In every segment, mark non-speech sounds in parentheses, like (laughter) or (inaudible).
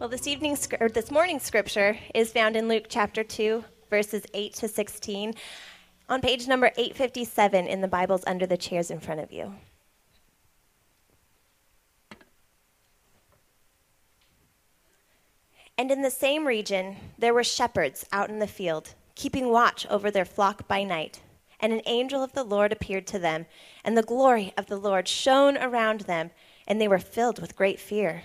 Well, this evening or this morning's scripture is found in Luke chapter 2, verses 8 to 16, on page number 857 in the Bibles under the chairs in front of you. And in the same region, there were shepherds out in the field, keeping watch over their flock by night. And an angel of the Lord appeared to them, and the glory of the Lord shone around them, and they were filled with great fear.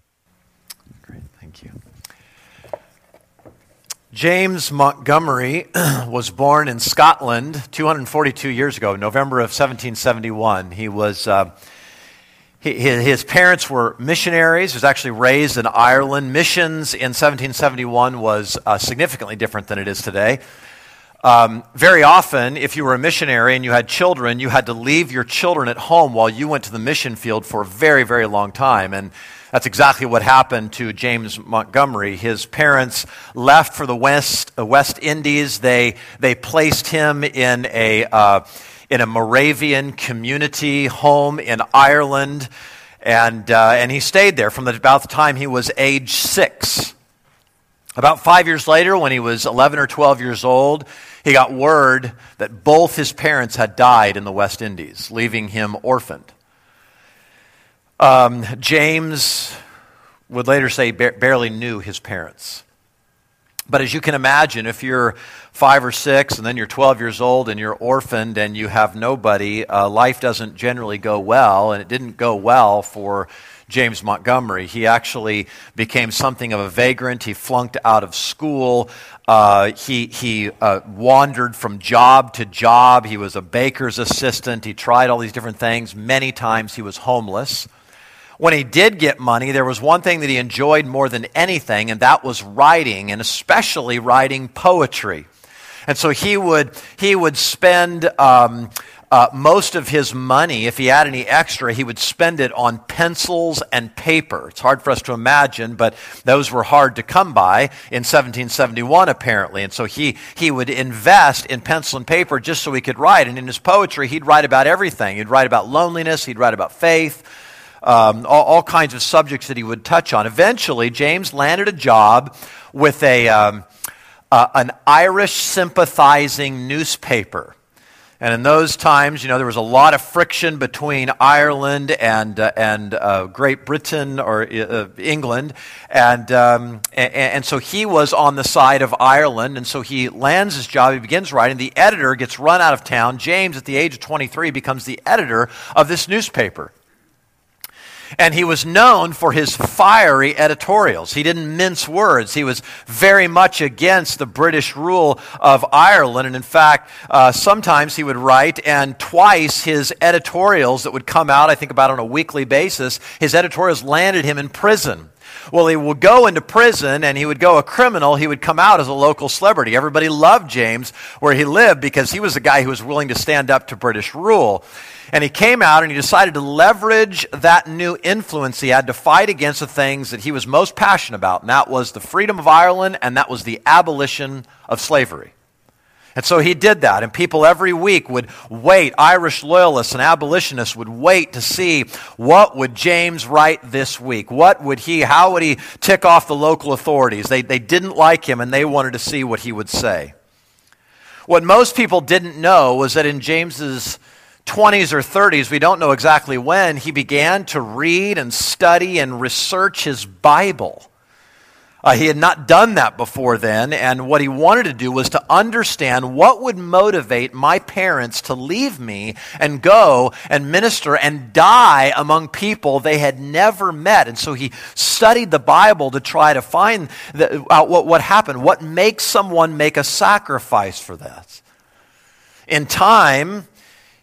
Thank you. James Montgomery (clears throat) was born in Scotland 242 years ago, November of 1771. He was. Uh, he, his parents were missionaries. He was actually raised in Ireland. Missions in 1771 was uh, significantly different than it is today. Um, very often, if you were a missionary and you had children, you had to leave your children at home while you went to the mission field for a very, very long time. And that's exactly what happened to James Montgomery. His parents left for the West, uh, West Indies. They, they placed him in a, uh, in a Moravian community home in Ireland. And, uh, and he stayed there from the, about the time he was age six. About five years later, when he was 11 or 12 years old, he got word that both his parents had died in the West Indies, leaving him orphaned. Um, James would later say ba- barely knew his parents. But as you can imagine, if you're five or six and then you're 12 years old and you're orphaned and you have nobody, uh, life doesn't generally go well, and it didn't go well for James Montgomery. He actually became something of a vagrant. He flunked out of school. Uh, he he uh, wandered from job to job. He was a baker's assistant. He tried all these different things. Many times he was homeless. When he did get money, there was one thing that he enjoyed more than anything, and that was writing, and especially writing poetry. And so he would, he would spend um, uh, most of his money, if he had any extra, he would spend it on pencils and paper. It's hard for us to imagine, but those were hard to come by in 1771, apparently. And so he, he would invest in pencil and paper just so he could write. And in his poetry, he'd write about everything. He'd write about loneliness, he'd write about faith, um, all, all, kinds of subjects that he would touch on. Eventually, James landed a job with a, um, uh, an Irish sympathizing newspaper. And in those times, you know, there was a lot of friction between Ireland and, uh, and uh, Great Britain or uh, England. And, um, and, and, so he was on the side of Ireland. And so he lands his job. He begins writing. The editor gets run out of town. James, at the age of 23, becomes the editor of this newspaper. And he was known for his fiery editorials. He didn't mince words. He was very much against the British rule of Ireland. And in fact, uh, sometimes he would write, and twice his editorials that would come out, I think about on a weekly basis, his editorials landed him in prison. Well, he would go into prison and he would go a criminal. He would come out as a local celebrity. Everybody loved James where he lived because he was a guy who was willing to stand up to British rule. And he came out and he decided to leverage that new influence he had to fight against the things that he was most passionate about, and that was the freedom of Ireland and that was the abolition of slavery. And so he did that, and people every week would wait, Irish loyalists and abolitionists would wait to see what would James write this week? What would he, how would he tick off the local authorities? They, they didn't like him, and they wanted to see what he would say. What most people didn't know was that in James's 20s or 30s, we don't know exactly when, he began to read and study and research his Bible. Uh, he had not done that before then, and what he wanted to do was to understand what would motivate my parents to leave me and go and minister and die among people they had never met. And so he studied the Bible to try to find the, out what, what happened. What makes someone make a sacrifice for that? In time,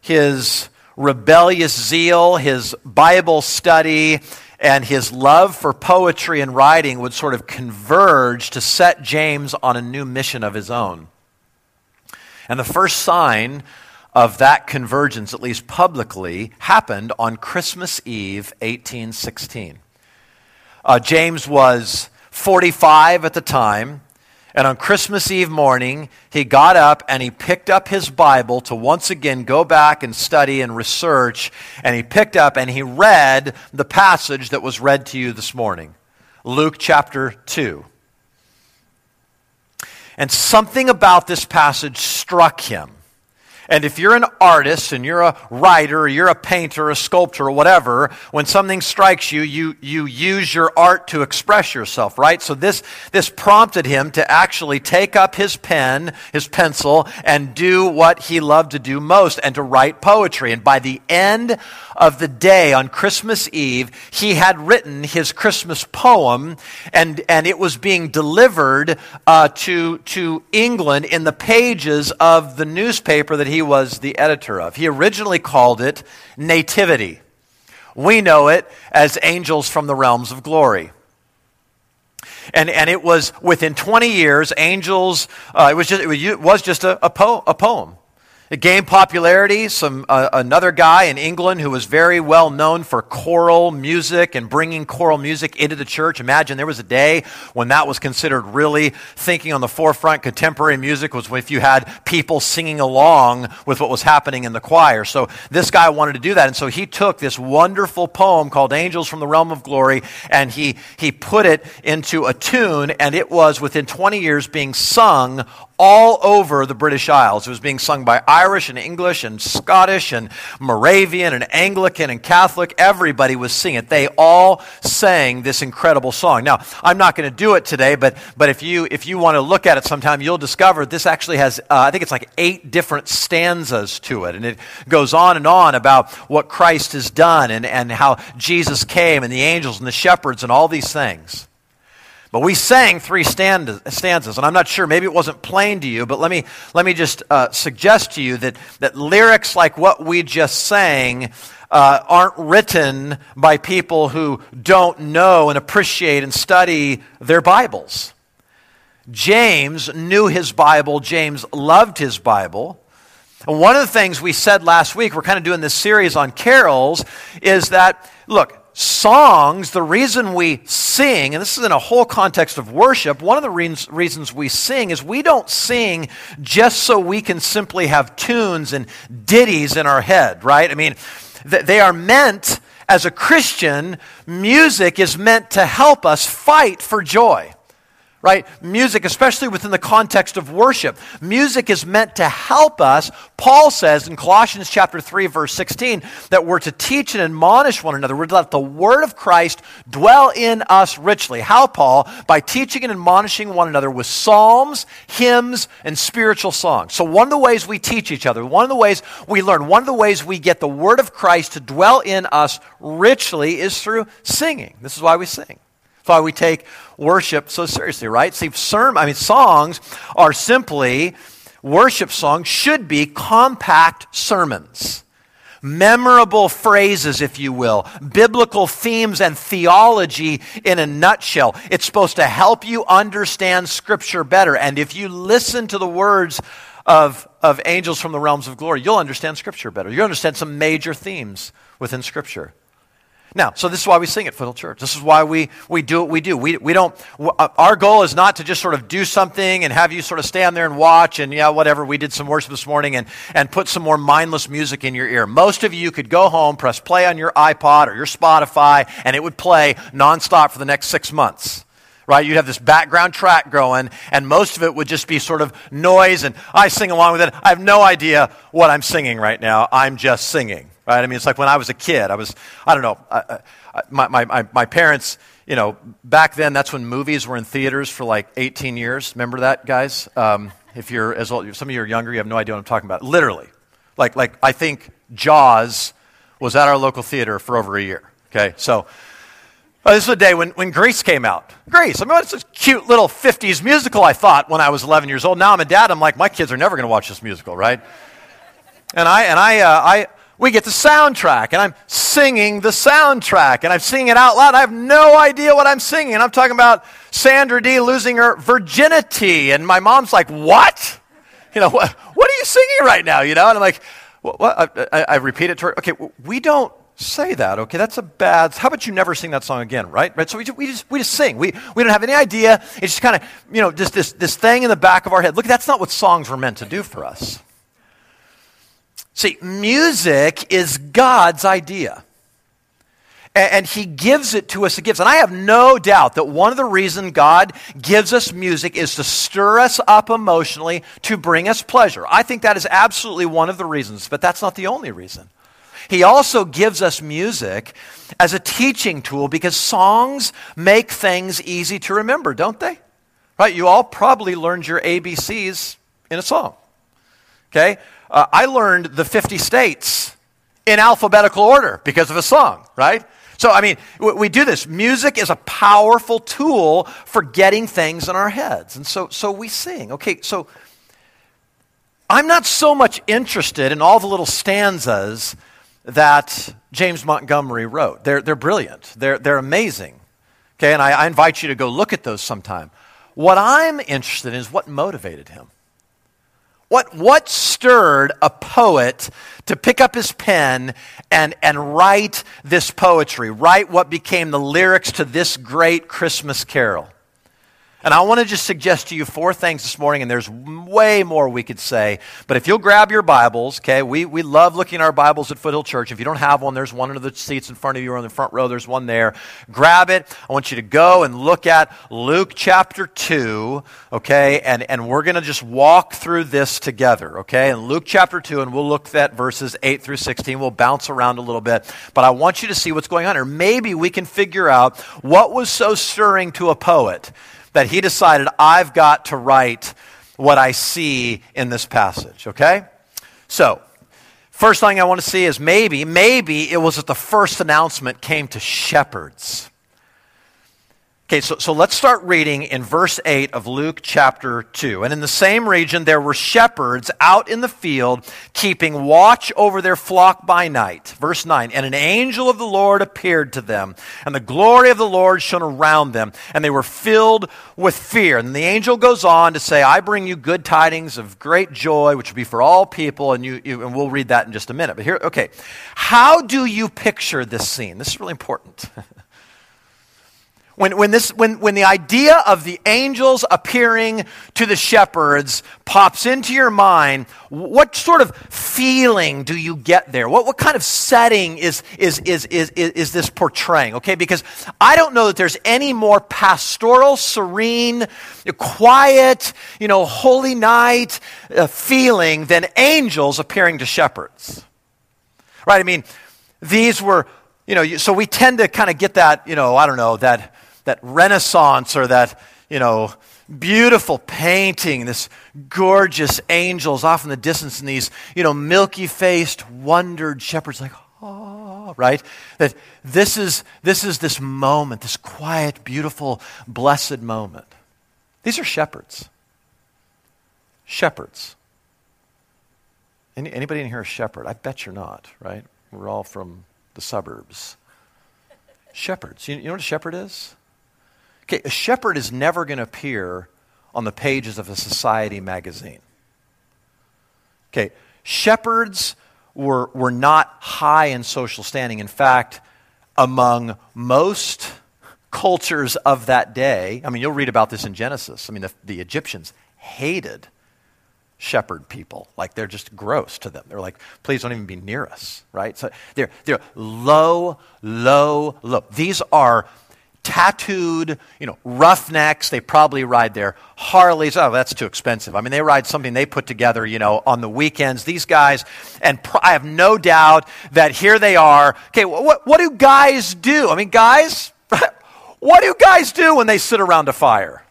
his rebellious zeal, his Bible study, and his love for poetry and writing would sort of converge to set James on a new mission of his own. And the first sign of that convergence, at least publicly, happened on Christmas Eve, 1816. Uh, James was 45 at the time. And on Christmas Eve morning, he got up and he picked up his Bible to once again go back and study and research. And he picked up and he read the passage that was read to you this morning Luke chapter 2. And something about this passage struck him. And if you're an artist and you're a writer, or you're a painter, a sculptor, or whatever, when something strikes you, you, you use your art to express yourself, right? So this, this prompted him to actually take up his pen, his pencil, and do what he loved to do most, and to write poetry. And by the end of the day on Christmas Eve, he had written his Christmas poem, and, and it was being delivered uh, to, to England in the pages of the newspaper that he was the editor of. He originally called it Nativity. We know it as Angels from the Realms of Glory. And, and it was within 20 years, Angels, uh, it, was just, it was just a, a, po- a poem. It gained popularity. Some, uh, another guy in England who was very well known for choral music and bringing choral music into the church. Imagine there was a day when that was considered really thinking on the forefront. Contemporary music was if you had people singing along with what was happening in the choir. So this guy wanted to do that. And so he took this wonderful poem called Angels from the Realm of Glory and he, he put it into a tune and it was within 20 years being sung all over the British Isles. It was being sung by Irish and English and Scottish and Moravian and Anglican and Catholic. Everybody was singing it. They all sang this incredible song. Now, I'm not going to do it today, but, but if, you, if you want to look at it sometime, you'll discover this actually has, uh, I think it's like eight different stanzas to it. And it goes on and on about what Christ has done and, and how Jesus came and the angels and the shepherds and all these things. But we sang three stanzas, and I'm not sure, maybe it wasn't plain to you, but let me, let me just uh, suggest to you that, that lyrics like what we just sang uh, aren't written by people who don't know and appreciate and study their Bibles. James knew his Bible, James loved his Bible. And one of the things we said last week, we're kind of doing this series on carols, is that, look, songs, the reason we sing, and this is in a whole context of worship, one of the re- reasons we sing is we don't sing just so we can simply have tunes and ditties in our head, right? I mean, th- they are meant, as a Christian, music is meant to help us fight for joy right? Music, especially within the context of worship. Music is meant to help us. Paul says in Colossians chapter 3 verse 16 that we're to teach and admonish one another. We're to let the word of Christ dwell in us richly. How, Paul? By teaching and admonishing one another with psalms, hymns, and spiritual songs. So one of the ways we teach each other, one of the ways we learn, one of the ways we get the word of Christ to dwell in us richly is through singing. This is why we sing. Why we take worship so seriously, right? See, sermon, I mean, songs are simply, worship songs should be compact sermons. Memorable phrases, if you will, biblical themes and theology in a nutshell. It's supposed to help you understand Scripture better. And if you listen to the words of, of angels from the realms of glory, you'll understand Scripture better. You'll understand some major themes within Scripture. Now, so this is why we sing at Foothill Church. This is why we, we do what we do. We, we don't, uh, our goal is not to just sort of do something and have you sort of stand there and watch and, yeah, whatever. We did some worship this morning and, and put some more mindless music in your ear. Most of you could go home, press play on your iPod or your Spotify, and it would play nonstop for the next six months right? You'd have this background track going, and most of it would just be sort of noise, and I sing along with it. I have no idea what I'm singing right now. I'm just singing right? I mean, it's like when I was a kid, I was, I don't know, I, I, my, my, my parents, you know, back then, that's when movies were in theaters for like 18 years. Remember that, guys? Um, if you're as old, some of you are younger, you have no idea what I'm talking about. Literally. Like, like I think Jaws was at our local theater for over a year. Okay, so uh, this was a day when, when Grease came out. Grease, I mean, it's a cute little 50s musical, I thought, when I was 11 years old. Now I'm a dad, I'm like, my kids are never going to watch this musical, right? And I, and I, uh, I, we get the soundtrack, and I'm singing the soundtrack, and I'm singing it out loud. I have no idea what I'm singing. And I'm talking about Sandra Dee losing her virginity, and my mom's like, What? You know, what, what are you singing right now? You know, and I'm like, what, what? I, I, I repeat it to her. Okay, we don't say that. Okay, that's a bad. How about you never sing that song again, right? Right. So we just, we just we just sing. We we don't have any idea. It's just kind of you know just this this thing in the back of our head. Look, that's not what songs were meant to do for us. See, music is God's idea. And he gives it to us as gifts. And I have no doubt that one of the reasons God gives us music is to stir us up emotionally, to bring us pleasure. I think that is absolutely one of the reasons, but that's not the only reason. He also gives us music as a teaching tool because songs make things easy to remember, don't they? Right? You all probably learned your ABCs in a song. Okay? Uh, I learned the 50 states in alphabetical order because of a song, right? So, I mean, we do this. Music is a powerful tool for getting things in our heads. And so, so we sing. Okay, so I'm not so much interested in all the little stanzas that James Montgomery wrote. They're, they're brilliant, they're, they're amazing. Okay, and I, I invite you to go look at those sometime. What I'm interested in is what motivated him. What, what stirred a poet to pick up his pen and, and write this poetry, write what became the lyrics to this great Christmas carol? And I want to just suggest to you four things this morning, and there's way more we could say. But if you'll grab your Bibles, okay, we, we love looking at our Bibles at Foothill Church. If you don't have one, there's one under the seats in front of you or in the front row, there's one there. Grab it. I want you to go and look at Luke chapter 2, okay, and, and we're going to just walk through this together, okay? In Luke chapter 2, and we'll look at verses 8 through 16. We'll bounce around a little bit, but I want you to see what's going on here. Maybe we can figure out what was so stirring to a poet that he decided, I've got to write what I see in this passage, okay? So, first thing I want to see is maybe, maybe it was that the first announcement came to shepherds. Okay, so, so let's start reading in verse 8 of Luke chapter 2. And in the same region, there were shepherds out in the field, keeping watch over their flock by night. Verse 9 And an angel of the Lord appeared to them, and the glory of the Lord shone around them, and they were filled with fear. And the angel goes on to say, I bring you good tidings of great joy, which will be for all people. And, you, you and we'll read that in just a minute. But here, okay, how do you picture this scene? This is really important. (laughs) when, when, this, when, when the idea of the angels appearing to the shepherds pops into your mind, what sort of feeling do you get there? What, what kind of setting is, is, is, is, is this portraying? Okay, because I don't know that there's any more pastoral, serene, quiet, you know, holy night uh, feeling than angels appearing to shepherds. Right? I mean, these were, you know, so we tend to kind of get that, you know, I don't know, that that renaissance or that, you know, beautiful painting, this gorgeous angels off in the distance, and these, you know, milky faced, wondered shepherds, like, oh, right? That this is, this is this moment, this quiet, beautiful, blessed moment. These are shepherds. Shepherds. Any, anybody in here a shepherd? I bet you're not, right? We're all from the suburbs. Shepherds. You, you know what a shepherd is? Okay, a shepherd is never going to appear on the pages of a society magazine. Okay, shepherds were, were not high in social standing. In fact, among most cultures of that day, I mean, you'll read about this in Genesis. I mean, the, the Egyptians hated shepherd people. Like they're just gross to them. They're like, please don't even be near us, right? So they're, they're low, low, low. These are tattooed, you know, roughnecks. They probably ride their Harleys. Oh, that's too expensive. I mean, they ride something they put together, you know, on the weekends. These guys, and pr- I have no doubt that here they are. Okay, what, what do guys do? I mean, guys, (laughs) what do guys do when they sit around a fire?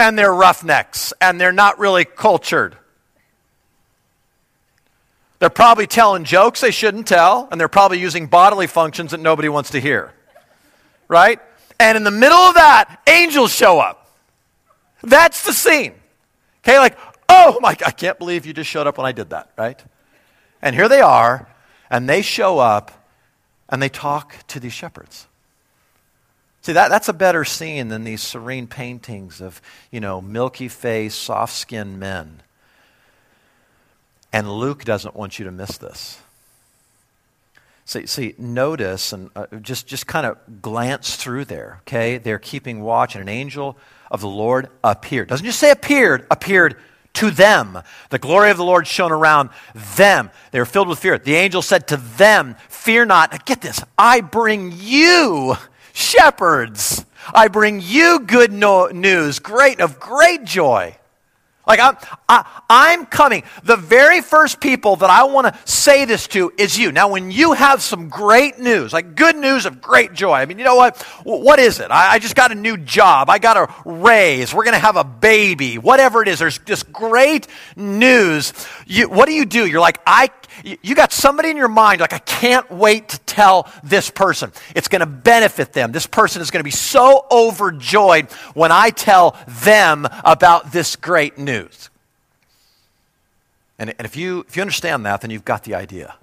And they're roughnecks and they're not really cultured. They're probably telling jokes they shouldn't tell, and they're probably using bodily functions that nobody wants to hear. Right? And in the middle of that, angels show up. That's the scene. Okay, like, oh my, I can't believe you just showed up when I did that, right? And here they are, and they show up and they talk to these shepherds. See, that, that's a better scene than these serene paintings of, you know, milky faced, soft skinned men and Luke doesn't want you to miss this. See, see notice and uh, just, just kind of glance through there, okay? They're keeping watch, and an angel of the Lord appeared. Doesn't just say appeared, appeared to them. The glory of the Lord shone around them. They were filled with fear. The angel said to them, Fear not. Get this. I bring you shepherds. I bring you good no- news, great of great joy like, I'm, I, I'm coming. The very first people that I want to say this to is you. Now, when you have some great news, like good news of great joy, I mean, you know what? What is it? I, I just got a new job. I got a raise. We're going to have a baby. Whatever it is, there's just great news. You, what do you do? You're like, I you got somebody in your mind, like, I can't wait to tell this person. It's going to benefit them. This person is going to be so overjoyed when I tell them about this great news. And, and if, you, if you understand that, then you've got the idea.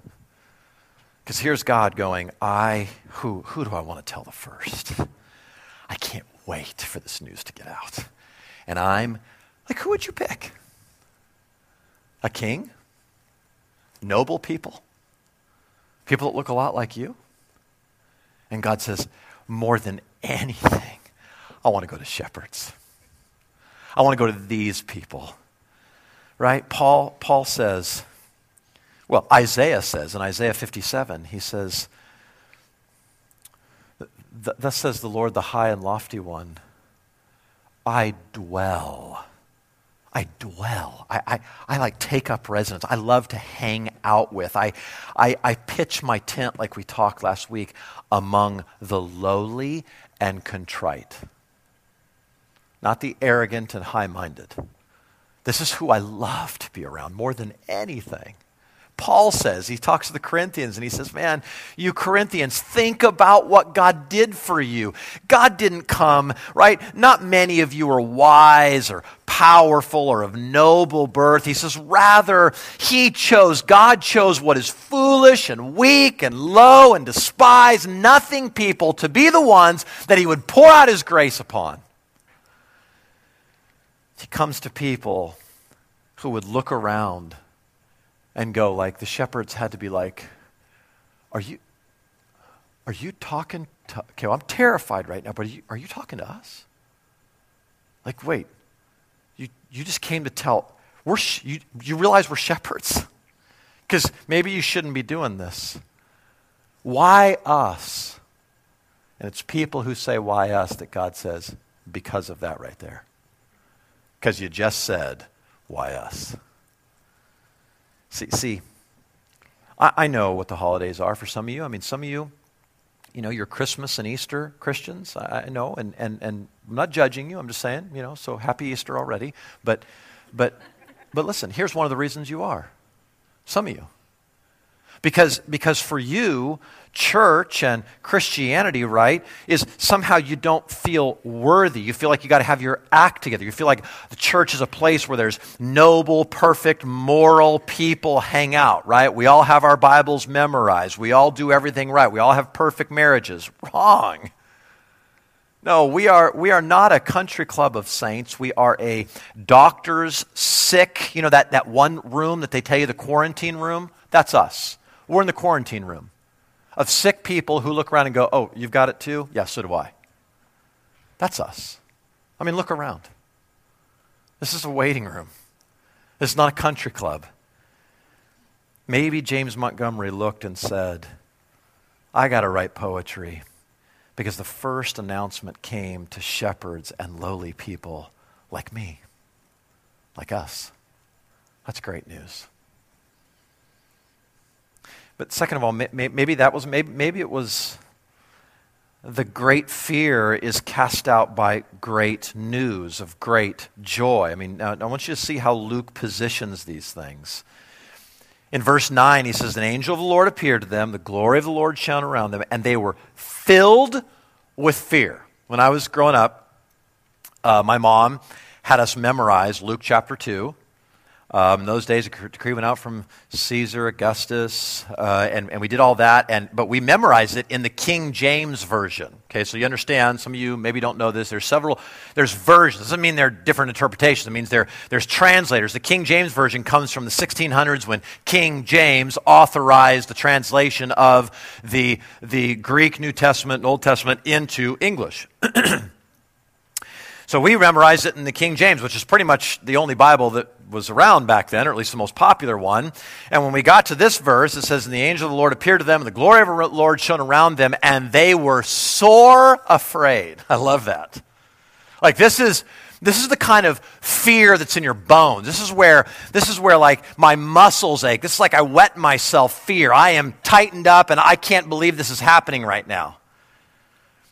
Because here's God going, I, who, who do I want to tell the first? I can't wait for this news to get out. And I'm like, who would you pick? A king? noble people, people that look a lot like you. And God says, more than anything, I want to go to shepherds. I want to go to these people. Right? Paul, Paul says, well, Isaiah says in Isaiah 57, he says, Thus says the Lord, the high and lofty one, I dwell I dwell. I, I, I, like take up residence. I love to hang out with. I, I, I pitch my tent, like we talked last week, among the lowly and contrite, not the arrogant and high minded. This is who I love to be around more than anything. Paul says, he talks to the Corinthians and he says, Man, you Corinthians, think about what God did for you. God didn't come, right? Not many of you are wise or powerful or of noble birth. He says, Rather, he chose, God chose what is foolish and weak and low and despised, nothing people to be the ones that he would pour out his grace upon. He comes to people who would look around and go like the shepherds had to be like, Are you are you talking to okay, well, I'm terrified right now, but are you, are you talking to us? Like, wait, you, you just came to tell, we're sh- you, you realize we're shepherds? (laughs) Because maybe you shouldn't be doing this. Why us? And it's people who say, Why us? that God says, Because of that right there. Because you just said, Why us? See, see I, I know what the holidays are for some of you. I mean, some of you, you know, you're Christmas and Easter Christians. I, I know, and, and, and I'm not judging you. I'm just saying, you know, so happy Easter already. But, but, but listen, here's one of the reasons you are. Some of you. Because, because for you, church and Christianity, right, is somehow you don't feel worthy. You feel like you got to have your act together. You feel like the church is a place where there's noble, perfect, moral people hang out, right? We all have our Bibles memorized. We all do everything right. We all have perfect marriages. (laughs) Wrong. No, we are, we are not a country club of saints. We are a doctor's sick, you know, that, that one room that they tell you, the quarantine room? That's us. We're in the quarantine room of sick people who look around and go, Oh, you've got it too? Yeah, so do I. That's us. I mean, look around. This is a waiting room. This is not a country club. Maybe James Montgomery looked and said, I got to write poetry Because the first announcement came to shepherds and lowly people like me, like us. That's great news. But second of all, maybe that was maybe, maybe it was the great fear is cast out by great news of great joy. I mean, I want you to see how Luke positions these things. In verse 9, he says, An angel of the Lord appeared to them, the glory of the Lord shone around them, and they were filled with fear. When I was growing up, uh, my mom had us memorize Luke chapter 2. Um, in those days, a decree went out from Caesar Augustus, uh, and, and we did all that. And, but we memorized it in the King James Version. Okay, so you understand, some of you maybe don't know this. There's several, there's versions. It Doesn't mean they're different interpretations. It means there, there's translators. The King James Version comes from the 1600s when King James authorized the translation of the, the Greek New Testament and Old Testament into English. (clears throat) So we memorized it in the King James, which is pretty much the only Bible that was around back then, or at least the most popular one. And when we got to this verse, it says, And the angel of the Lord appeared to them, and the glory of the Lord shone around them, and they were sore afraid. (laughs) I love that. Like this is this is the kind of fear that's in your bones. This is where this is where like my muscles ache. This is like I wet myself fear. I am tightened up and I can't believe this is happening right now.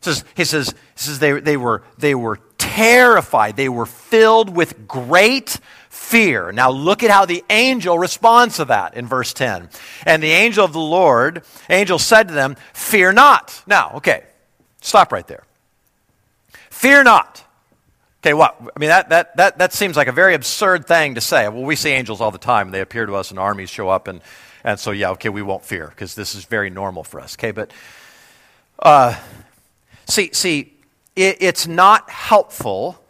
Says, he says, he says they, they, were, they were terrified. They were filled with great fear. Now look at how the angel responds to that in verse 10. And the angel of the Lord, angel said to them, Fear not. Now, okay, stop right there. Fear not. Okay, what? I mean, that, that, that, that seems like a very absurd thing to say. Well, we see angels all the time. They appear to us and armies show up. And, and so, yeah, okay, we won't fear because this is very normal for us. Okay, but uh, see, see, it, it's not helpful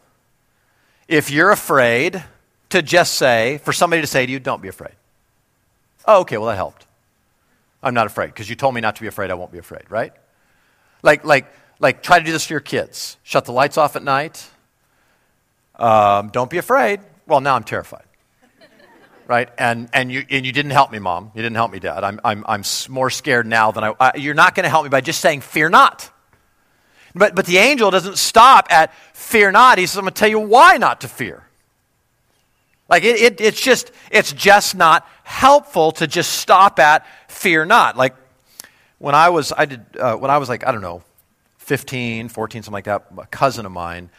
if you're afraid to just say, for somebody to say to you, don't be afraid. Oh, okay, well, that helped. I'm not afraid because you told me not to be afraid, I won't be afraid, right? Like, like, like try to do this to your kids. Shut the lights off at night. Um, don't be afraid. Well, now I'm terrified. (laughs) right? And, and, you, and you didn't help me, mom. You didn't help me, dad. I'm, I'm, I'm more scared now than I. Uh, you're not going to help me by just saying, fear not. But, but the angel doesn't stop at fear not. He says, I'm going to tell you why not to fear. Like it, it, it's just it's just not helpful to just stop at fear not. Like when I was I did uh, when I was like I don't know 15, 14, something like that. A cousin of mine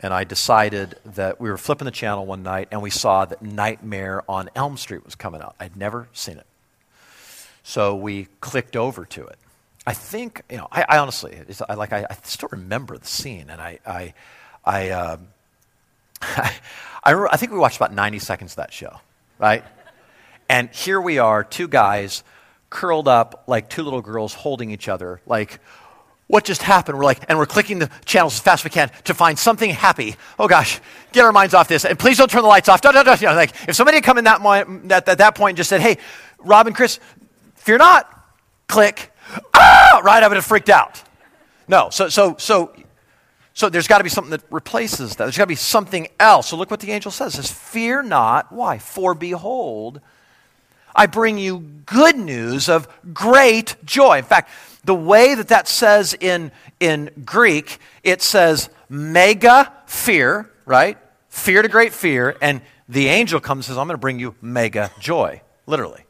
and I decided that we were flipping the channel one night and we saw that Nightmare on Elm Street was coming out. I'd never seen it, so we clicked over to it. I think, you know, I, I honestly, I, like, I, I, still remember the scene, and I, I, I, um, (laughs) I, remember, I think we watched about 90 seconds of that show, right? and here we are, two guys curled up like two little girls holding each other, like, what just happened? We're like, and we're clicking the channels as fast as we can to find something happy. Oh gosh, get our minds off this, and please don't turn the lights off. You know, like, if somebody had come in that, at, at that point and just said, hey, Rob and Chris, fear not, click, ah, right, I would have freaked out. No, so, so, so, so there's got to be something that replaces that. There's got to be something else. So look what the angel says. It says, Fear not. Why? For behold, I bring you good news of great joy. In fact, the way that that says in, in Greek, it says mega fear, right? Fear to great fear. And the angel comes and says, I'm going to bring you mega joy, literally.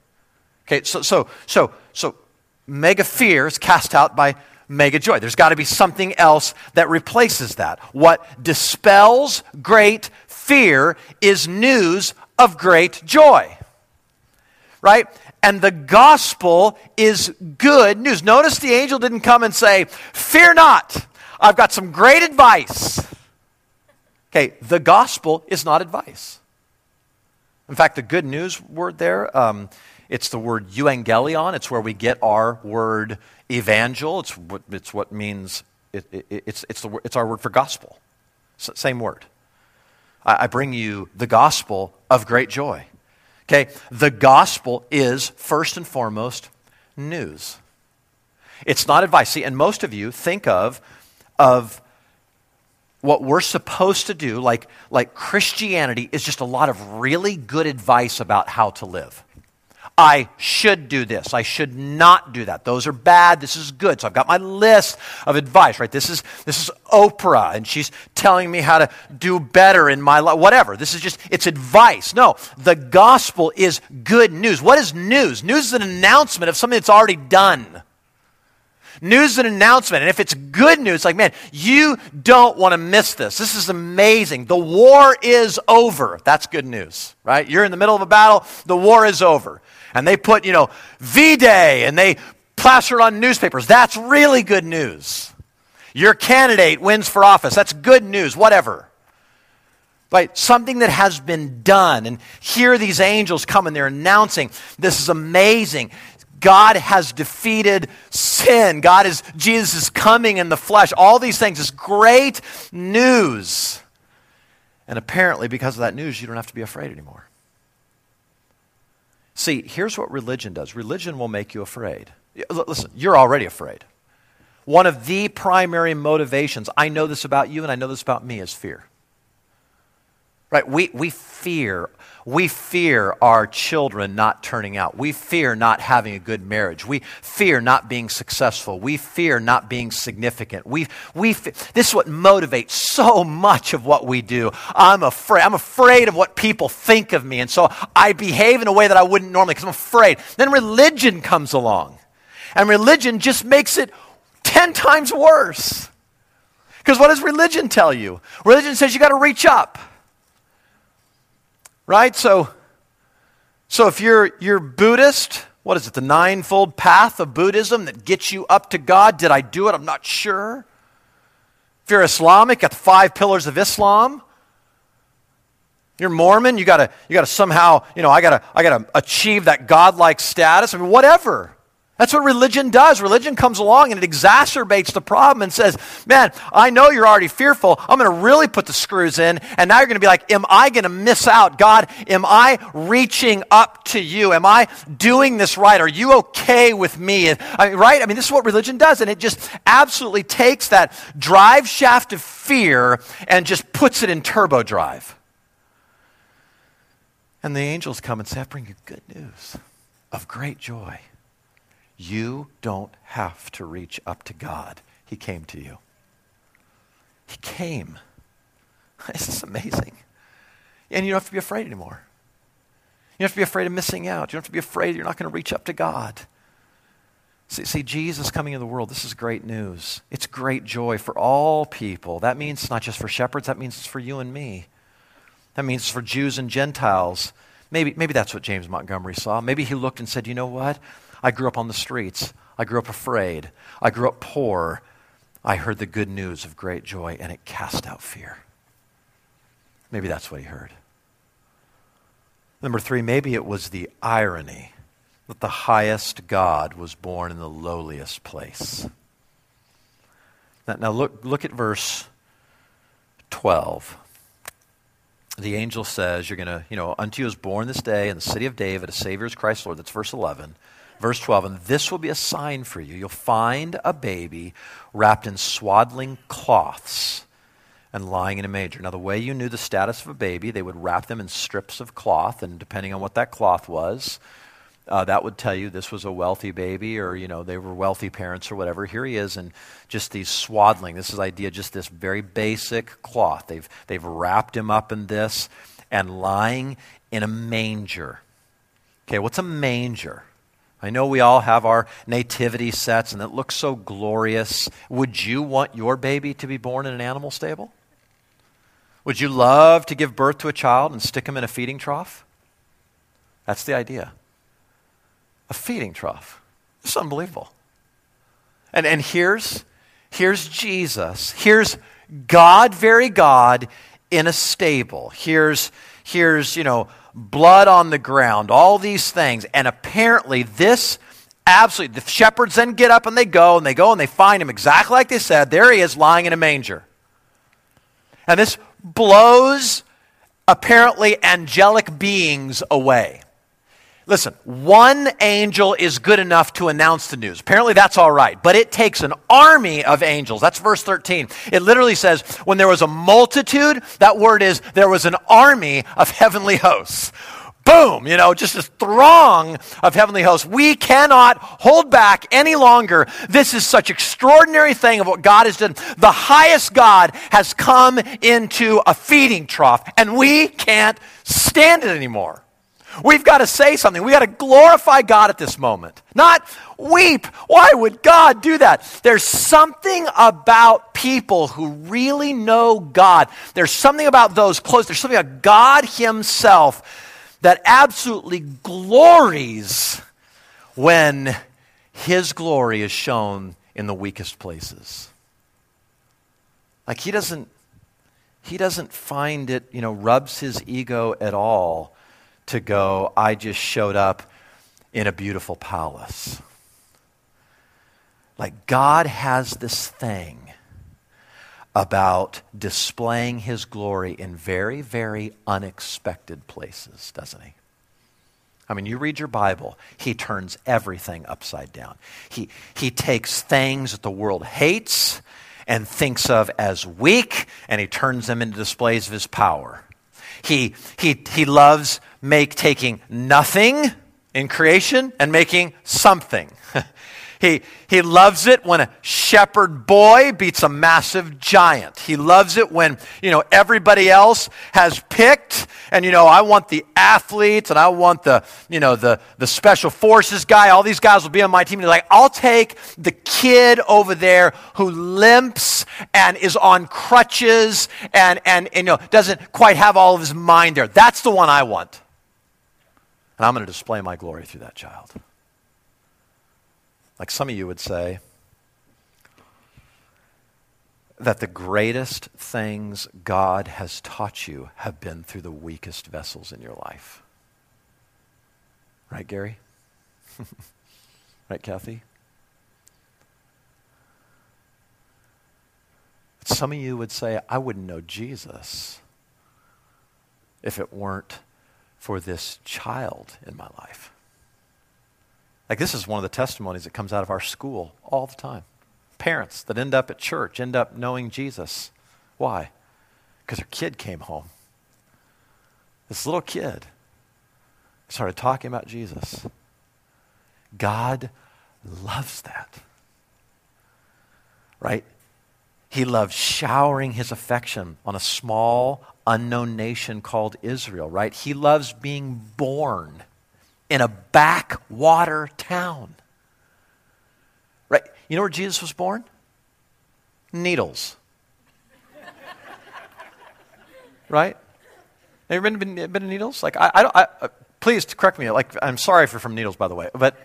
Okay, so, so, so, so mega fear is cast out by mega joy. There's got to be something else that replaces that. What dispels great fear is news of great joy. Right? And the gospel is good news. Notice the angel didn't come and say, Fear not, I've got some great advice. Okay, the gospel is not advice. In fact, the good news word there, um, it's the word euangelion. It's where we get our word evangel. It's what, it's what means, it, it, it's, it's, the, it's our word for gospel. same word. I, I bring you the gospel of great joy. Okay? The gospel is, first and foremost, news. It's not advice. See, and most of you think of, of what we're supposed to do, like, like Christianity is just a lot of really good advice about how to live. I should do this. I should not do that. Those are bad. This is good. So I've got my list of advice, right? This is, this is Oprah, and she's telling me how to do better in my life. Whatever. This is just, it's advice. No, the gospel is good news. What is news? News is an announcement of something that's already done. News is an announcement. And if it's good news, like, man, you don't want to miss this. This is amazing. The war is over. That's good news, right? You're in the middle of a battle, the war is over. And they put, you know, V Day and they plaster it on newspapers. That's really good news. Your candidate wins for office. That's good news, whatever. Right? Something that has been done. And here these angels come and they're announcing this is amazing. God has defeated sin. God is, Jesus is coming in the flesh. All these things is great news. And apparently, because of that news, you don't have to be afraid anymore. See, here's what religion does religion will make you afraid. Listen, you're already afraid. One of the primary motivations, I know this about you and I know this about me, is fear. Right? We, we fear we fear our children not turning out. We fear not having a good marriage. We fear not being successful. We fear not being significant. We, we, this is what motivates so much of what we do. I'm afraid. I'm afraid of what people think of me. And so I behave in a way that I wouldn't normally because I'm afraid. Then religion comes along. And religion just makes it 10 times worse. Because what does religion tell you? Religion says you got to reach up. Right? So, so if you're, you're Buddhist, what is it, the ninefold path of Buddhism that gets you up to God? Did I do it? I'm not sure. If you're Islamic, got the five pillars of Islam. You're Mormon, you gotta, you gotta somehow, you know, I gotta, I gotta achieve that godlike status. I mean, whatever. That's what religion does. Religion comes along and it exacerbates the problem and says, Man, I know you're already fearful. I'm going to really put the screws in. And now you're going to be like, Am I going to miss out? God, am I reaching up to you? Am I doing this right? Are you okay with me? I mean, right? I mean, this is what religion does. And it just absolutely takes that drive shaft of fear and just puts it in turbo drive. And the angels come and say, I bring you good news of great joy. You don't have to reach up to God. He came to you. He came. (laughs) This is amazing. And you don't have to be afraid anymore. You don't have to be afraid of missing out. You don't have to be afraid you're not going to reach up to God. See, see, Jesus coming in the world, this is great news. It's great joy for all people. That means it's not just for shepherds, that means it's for you and me. That means it's for Jews and Gentiles. Maybe, maybe that's what James Montgomery saw. Maybe he looked and said, you know what? I grew up on the streets. I grew up afraid. I grew up poor. I heard the good news of great joy, and it cast out fear. Maybe that's what he heard. Number three, maybe it was the irony that the highest God was born in the lowliest place. Now, now look, look at verse 12. The angel says, You're going to, you know, unto you is born this day in the city of David a Savior is Christ Lord. That's verse 11. Verse 12, and this will be a sign for you. You'll find a baby wrapped in swaddling cloths and lying in a manger. Now, the way you knew the status of a baby, they would wrap them in strips of cloth, and depending on what that cloth was, uh, that would tell you this was a wealthy baby or, you know, they were wealthy parents or whatever. Here he is in just these swaddling. This is idea, just this very basic cloth. They've, they've wrapped him up in this and lying in a manger. Okay, what's a manger? I know we all have our nativity sets and it looks so glorious. Would you want your baby to be born in an animal stable? Would you love to give birth to a child and stick him in a feeding trough? That's the idea. A feeding trough. It's unbelievable. And, and here's, here's Jesus. Here's God, very God, in a stable. Here's, here's you know, blood on the ground, all these things. And apparently, this absolutely, the shepherds then get up and they go, and they go and they find him exactly like they said. There he is lying in a manger. And this blows apparently angelic beings away. Listen, one angel is good enough to announce the news. Apparently that's all right. But it takes an army of angels. That's verse 13. It literally says, when there was a multitude, that word is, there was an army of heavenly hosts. boom, you know, just this throng of heavenly hosts. We cannot hold back any longer. This is such extraordinary thing of what God has done. The highest God has come into a feeding trough, and we can't stand it anymore. We've got to say something. We've got to glorify God at this moment, not weep. Why would God do that? There's something about people who really know God. There's something about those close. There's something about God Himself that absolutely glories when His glory is shown in the weakest places. Like He doesn't. He doesn't find it, you know, rubs his ego at all to go, I just showed up in a beautiful palace. Like God has this thing about displaying his glory in very, very unexpected places, doesn't he? I mean, you read your Bible, he turns everything upside down. He, he takes things that the world hates and thinks of as weak, and he turns them into displays of his power. He, he, he loves make taking nothing in creation and making something. (laughs) he, he loves it when a shepherd boy beats a massive giant. He loves it when, you know, everybody else has picked and, you know, I want the athletes and I want the, you know, the, the special forces guy. All these guys will be on my team. And like, I'll take the kid over there who limps and is on crutches and, and, and you know, doesn't quite have all of his mind there. That's the one I want. And I'm going to display my glory through that child. Like some of you would say, that the greatest things God has taught you have been through the weakest vessels in your life. Right, Gary? (laughs) right, Kathy? Some of you would say, I wouldn't know Jesus if it weren't for this child in my life. Like, this is one of the testimonies that comes out of our school all the time. Parents that end up at church end up knowing Jesus. Why? Because their kid came home. This little kid started talking about Jesus. God loves that. Right? He loves showering his affection on a small, unknown nation called Israel, right? He loves being born in a backwater town. Right? You know where Jesus was born? Needles. (laughs) right? Have you been, been, been to Needles? Like, I, I don't, I, uh, please correct me. Like, I'm sorry if you're from Needles, by the way, but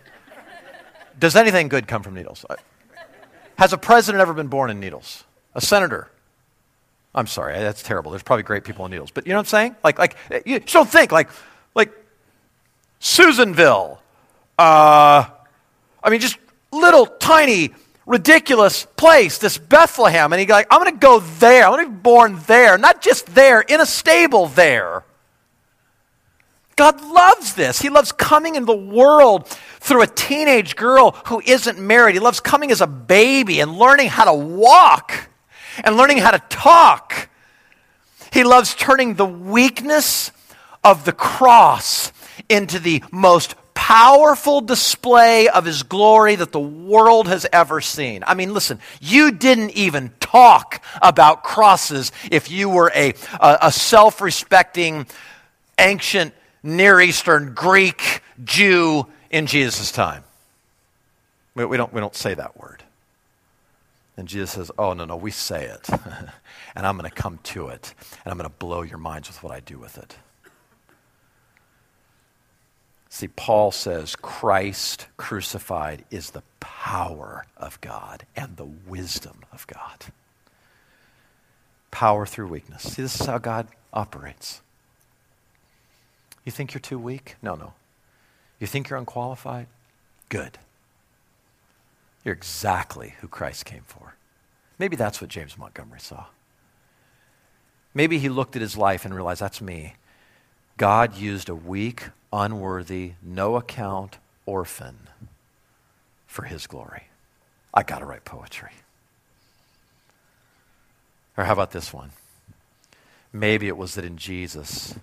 does anything good come from Needles? Has a president ever been born in Needles? A senator? I'm sorry, that's terrible. There's probably great people in Needles, but you know what I'm saying? Like, like you just don't think like Susanville. Uh, I mean, just little tiny ridiculous place, this Bethlehem, and he's like, I'm going to go there. I'm going to be born there, not just there, in a stable there. God loves this. He loves coming in the world through a teenage girl who isn't married. He loves coming as a baby and learning how to walk and learning how to talk. He loves turning the weakness of the cross into the most powerful display of his glory that the world has ever seen. I mean, listen, you didn't even talk about crosses if you were a, a, a self respecting, ancient Near Eastern Greek Jew in Jesus' time. We, we, don't, we don't say that word. And Jesus says, Oh, no, no, we say it. (laughs) and I'm going to come to it. And I'm going to blow your minds with what I do with it. See, Paul says Christ crucified is the power of God and the wisdom of God. Power through weakness. See, this is how God operates. You think you're too weak? No, no. You think you're unqualified? Good. You're exactly who Christ came for. Maybe that's what James Montgomery saw. Maybe he looked at his life and realized that's me. God used a weak, unworthy, no account orphan for his glory. I got to write poetry. Or how about this one? Maybe it was that in Jesus,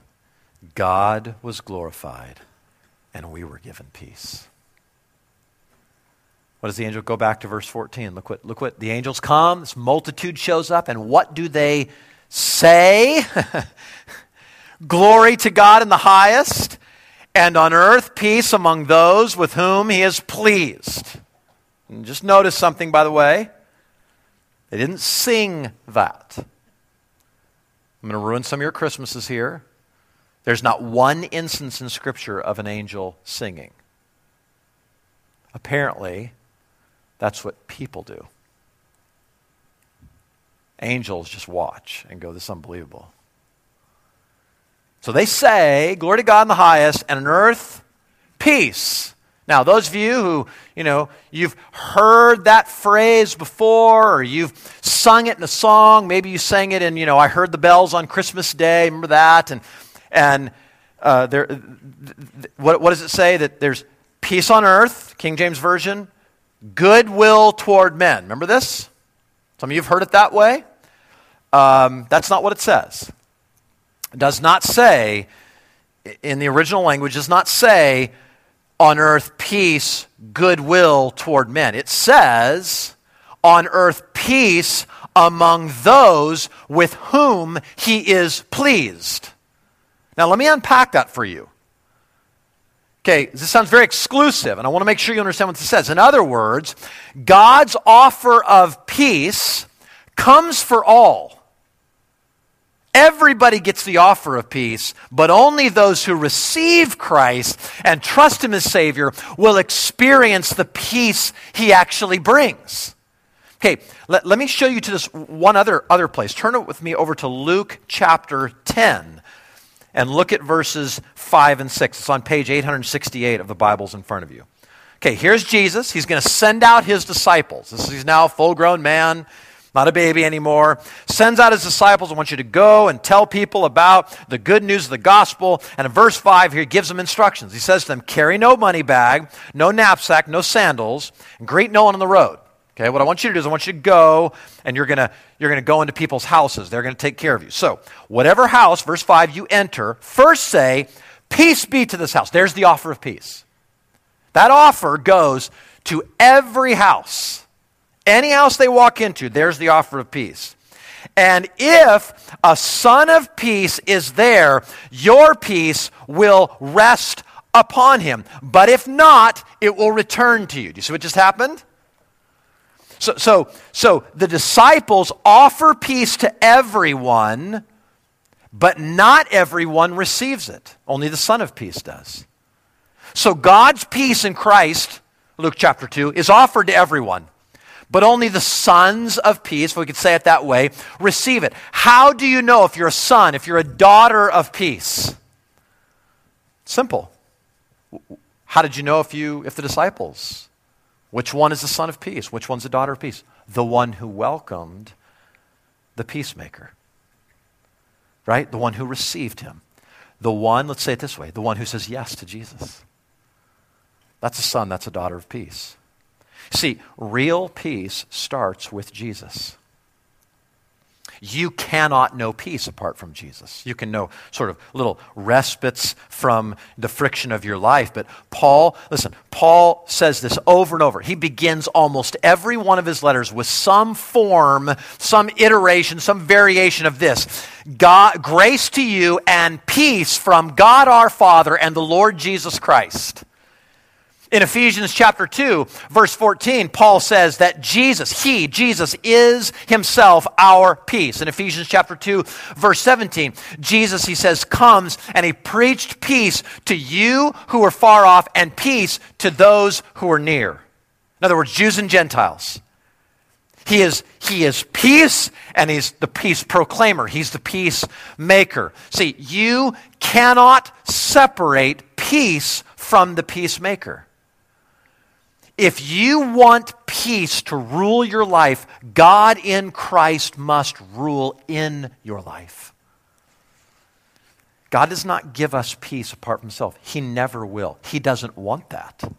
God was glorified, and we were given peace. What does the angel go back to verse 14? Look what, look what the angels come, this multitude shows up, and what do they say? (laughs) Glory to God in the highest, and on earth peace among those with whom he is pleased. And just notice something, by the way. They didn't sing that. I'm going to ruin some of your Christmases here. There's not one instance in Scripture of an angel singing. Apparently, that's what people do. Angels just watch and go, This is unbelievable. So they say, Glory to God in the highest, and on earth, peace. Now, those of you who, you know, you've heard that phrase before, or you've sung it in a song, maybe you sang it in, you know, I heard the bells on Christmas Day, remember that? And, and uh, there, th- th- what, what does it say? That there's peace on earth, King James Version, goodwill toward men. Remember this? Some of you have heard it that way. Um, that's not what it says. Does not say, in the original language, does not say, on earth peace, goodwill toward men. It says, on earth peace among those with whom he is pleased. Now, let me unpack that for you. Okay, this sounds very exclusive, and I want to make sure you understand what this says. In other words, God's offer of peace comes for all. Everybody gets the offer of peace, but only those who receive Christ and trust Him as Savior will experience the peace He actually brings. Okay, let, let me show you to this one other, other place. Turn it with me over to Luke chapter 10 and look at verses 5 and 6. It's on page 868 of the Bibles in front of you. Okay, here's Jesus. He's going to send out his disciples. This, he's now a full grown man not a baby anymore, sends out his disciples. I want you to go and tell people about the good news of the gospel. And in verse 5 here, he gives them instructions. He says to them, Carry no money bag, no knapsack, no sandals, and greet no one on the road. Okay, what I want you to do is I want you to go and you're gonna you're gonna go into people's houses. They're gonna take care of you. So, whatever house, verse 5, you enter, first say, Peace be to this house. There's the offer of peace. That offer goes to every house. Any house they walk into, there's the offer of peace. And if a son of peace is there, your peace will rest upon him. But if not, it will return to you. Do you see what just happened? So, so, so the disciples offer peace to everyone, but not everyone receives it. Only the Son of Peace does. So God's peace in Christ, Luke chapter 2, is offered to everyone but only the sons of peace, if we could say it that way, receive it. How do you know if you're a son, if you're a daughter of peace? Simple. How did you know if you if the disciples? Which one is the son of peace? Which one's the daughter of peace? The one who welcomed the peacemaker. Right? The one who received him. The one, let's say it this way, the one who says yes to Jesus. That's a son, that's a daughter of peace. See, real peace starts with Jesus. You cannot know peace apart from Jesus. You can know sort of little respites from the friction of your life. But Paul, listen, Paul says this over and over. He begins almost every one of his letters with some form, some iteration, some variation of this God, grace to you and peace from God our Father and the Lord Jesus Christ. In Ephesians chapter 2, verse 14, Paul says that Jesus, He, Jesus, is Himself our peace. In Ephesians chapter 2, verse 17, Jesus, He says, comes and He preached peace to you who are far off and peace to those who are near. In other words, Jews and Gentiles. He is, he is peace and he's the peace proclaimer. He's the peace maker. See, you cannot separate peace from the peacemaker. If you want peace to rule your life, God in Christ must rule in your life. God does not give us peace apart from Himself. He never will. He doesn't want that.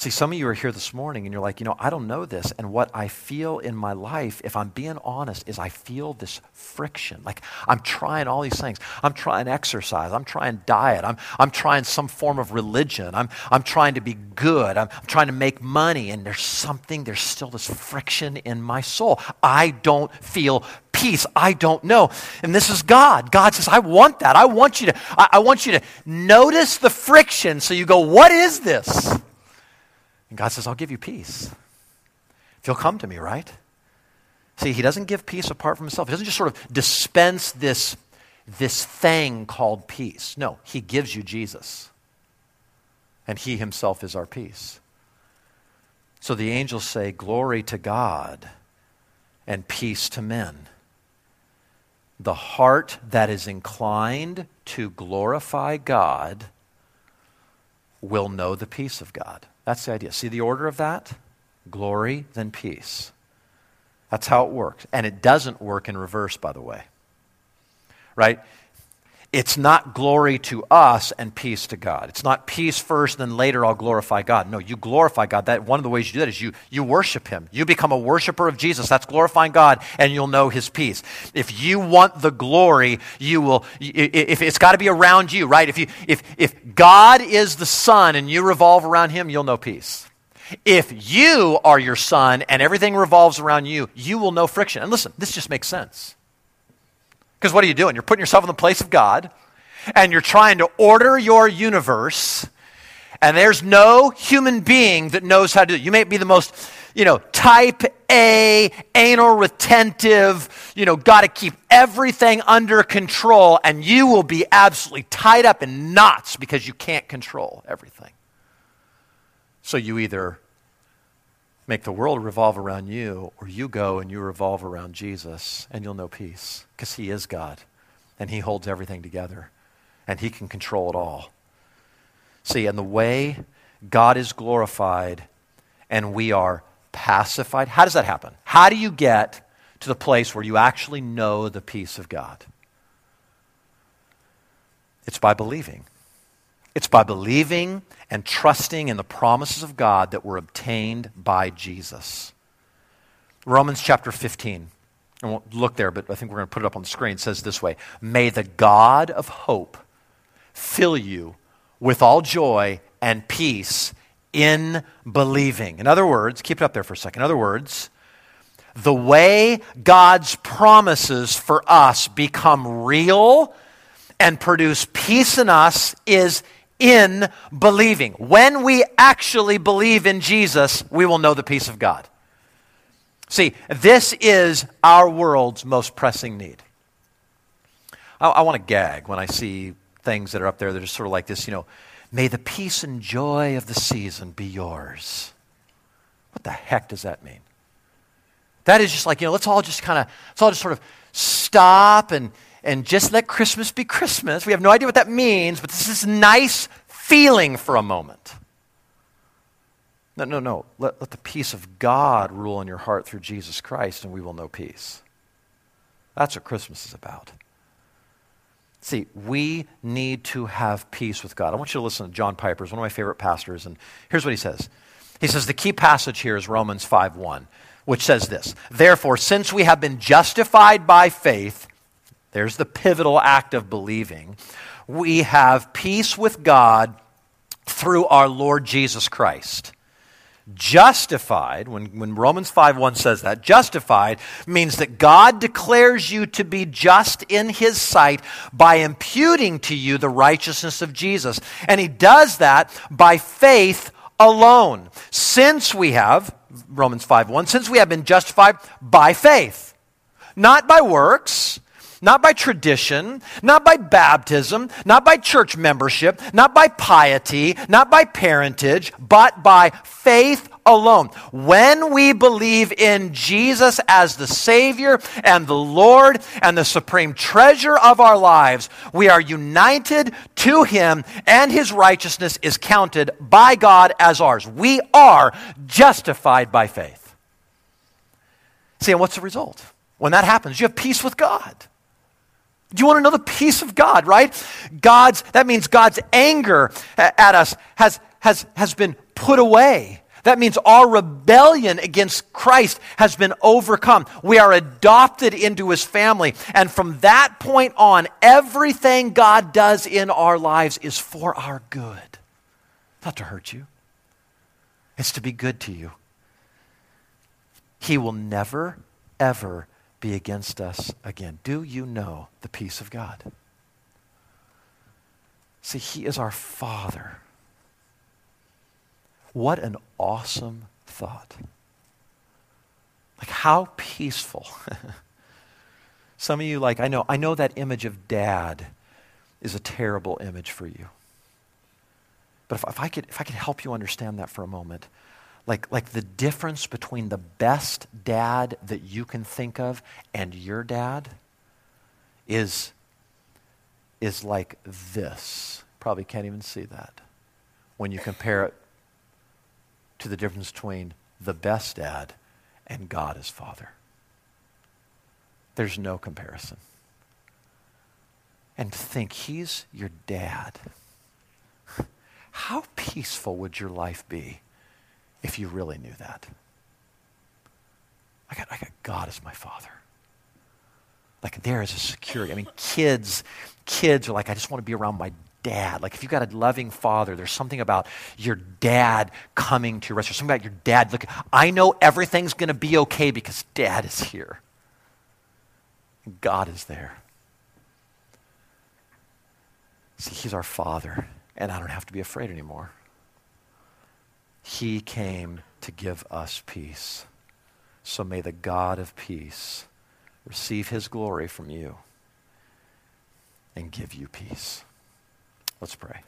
See, some of you are here this morning and you're like, you know, I don't know this. And what I feel in my life, if I'm being honest, is I feel this friction. Like I'm trying all these things. I'm trying exercise. I'm trying diet. I'm, I'm trying some form of religion. I'm, I'm trying to be good. I'm, I'm trying to make money. And there's something, there's still this friction in my soul. I don't feel peace. I don't know. And this is God. God says, I want that. I want you to, I, I want you to notice the friction so you go, what is this? And God says, I'll give you peace. If you'll come to me, right? See, he doesn't give peace apart from himself. He doesn't just sort of dispense this, this thing called peace. No, he gives you Jesus. And he himself is our peace. So the angels say, Glory to God and peace to men. The heart that is inclined to glorify God will know the peace of God. That's the idea. See the order of that? Glory, then peace. That's how it works. And it doesn't work in reverse, by the way. Right? It's not glory to us and peace to God. It's not peace first, then later I'll glorify God. No, you glorify God. That one of the ways you do that is you you worship Him. You become a worshiper of Jesus. That's glorifying God, and you'll know His peace. If you want the glory, you will. If it's got to be around you, right? If you if if God is the sun and you revolve around Him, you'll know peace. If you are your sun and everything revolves around you, you will know friction. And listen, this just makes sense. Because what are you doing? You're putting yourself in the place of God, and you're trying to order your universe, and there's no human being that knows how to do it. You may be the most, you know, type A, anal retentive, you know, got to keep everything under control, and you will be absolutely tied up in knots because you can't control everything. So you either make the world revolve around you, or you go and you revolve around Jesus, and you'll know peace because He is God and He holds everything together and He can control it all. See, and the way God is glorified and we are pacified, how does that happen? How do you get to the place where you actually know the peace of God? It's by believing. It's by believing and trusting in the promises of God that were obtained by Jesus. Romans chapter 15. I won't look there, but I think we're going to put it up on the screen. It says this way May the God of hope fill you with all joy and peace in believing. In other words, keep it up there for a second. In other words, the way God's promises for us become real and produce peace in us is in believing. When we actually believe in Jesus, we will know the peace of God. See, this is our world's most pressing need. I, I want to gag when I see things that are up there that are sort of like this, you know, may the peace and joy of the season be yours. What the heck does that mean? That is just like, you know, let's all just kind of, let's all just sort of stop and, and just let Christmas be Christmas. We have no idea what that means, but this is nice feeling for a moment. No, no, no. Let, let the peace of God rule in your heart through Jesus Christ, and we will know peace. That's what Christmas is about. See, we need to have peace with God. I want you to listen to John Piper, he's one of my favorite pastors, and here's what he says. He says the key passage here is Romans 5:1, which says this: Therefore, since we have been justified by faith, there's the pivotal act of believing, we have peace with God through our Lord Jesus Christ. Justified, when, when Romans 5 1 says that, justified means that God declares you to be just in his sight by imputing to you the righteousness of Jesus. And he does that by faith alone. Since we have, Romans 5 1, since we have been justified by faith, not by works, not by tradition, not by baptism, not by church membership, not by piety, not by parentage, but by faith alone. When we believe in Jesus as the Savior and the Lord and the supreme treasure of our lives, we are united to Him and His righteousness is counted by God as ours. We are justified by faith. See, and what's the result? When that happens, you have peace with God. Do you want to know the peace of God, right? God's, that means God's anger at us has, has, has been put away. That means our rebellion against Christ has been overcome. We are adopted into his family. And from that point on, everything God does in our lives is for our good. Not to hurt you, it's to be good to you. He will never, ever be against us again. Do you know the peace of God? See, He is our Father. What an awesome thought. Like how peaceful. (laughs) Some of you like I know I know that image of dad is a terrible image for you. But if, if I could if I could help you understand that for a moment, like like the difference between the best dad that you can think of and your dad is is like this. Probably can't even see that when you compare it to the difference between the best dad and God as Father. There's no comparison. And think he's your dad. (laughs) How peaceful would your life be if you really knew that? I got, I got God as my father. Like there is a security. I mean, kids, kids are like, I just want to be around my dad. Like if you've got a loving father, there's something about your dad coming to your rescue. Something about your dad. Look, I know everything's going to be okay because dad is here. God is there. See, he's our father, and I don't have to be afraid anymore. He came to give us peace. So may the God of peace receive his glory from you and give you peace. Let's pray.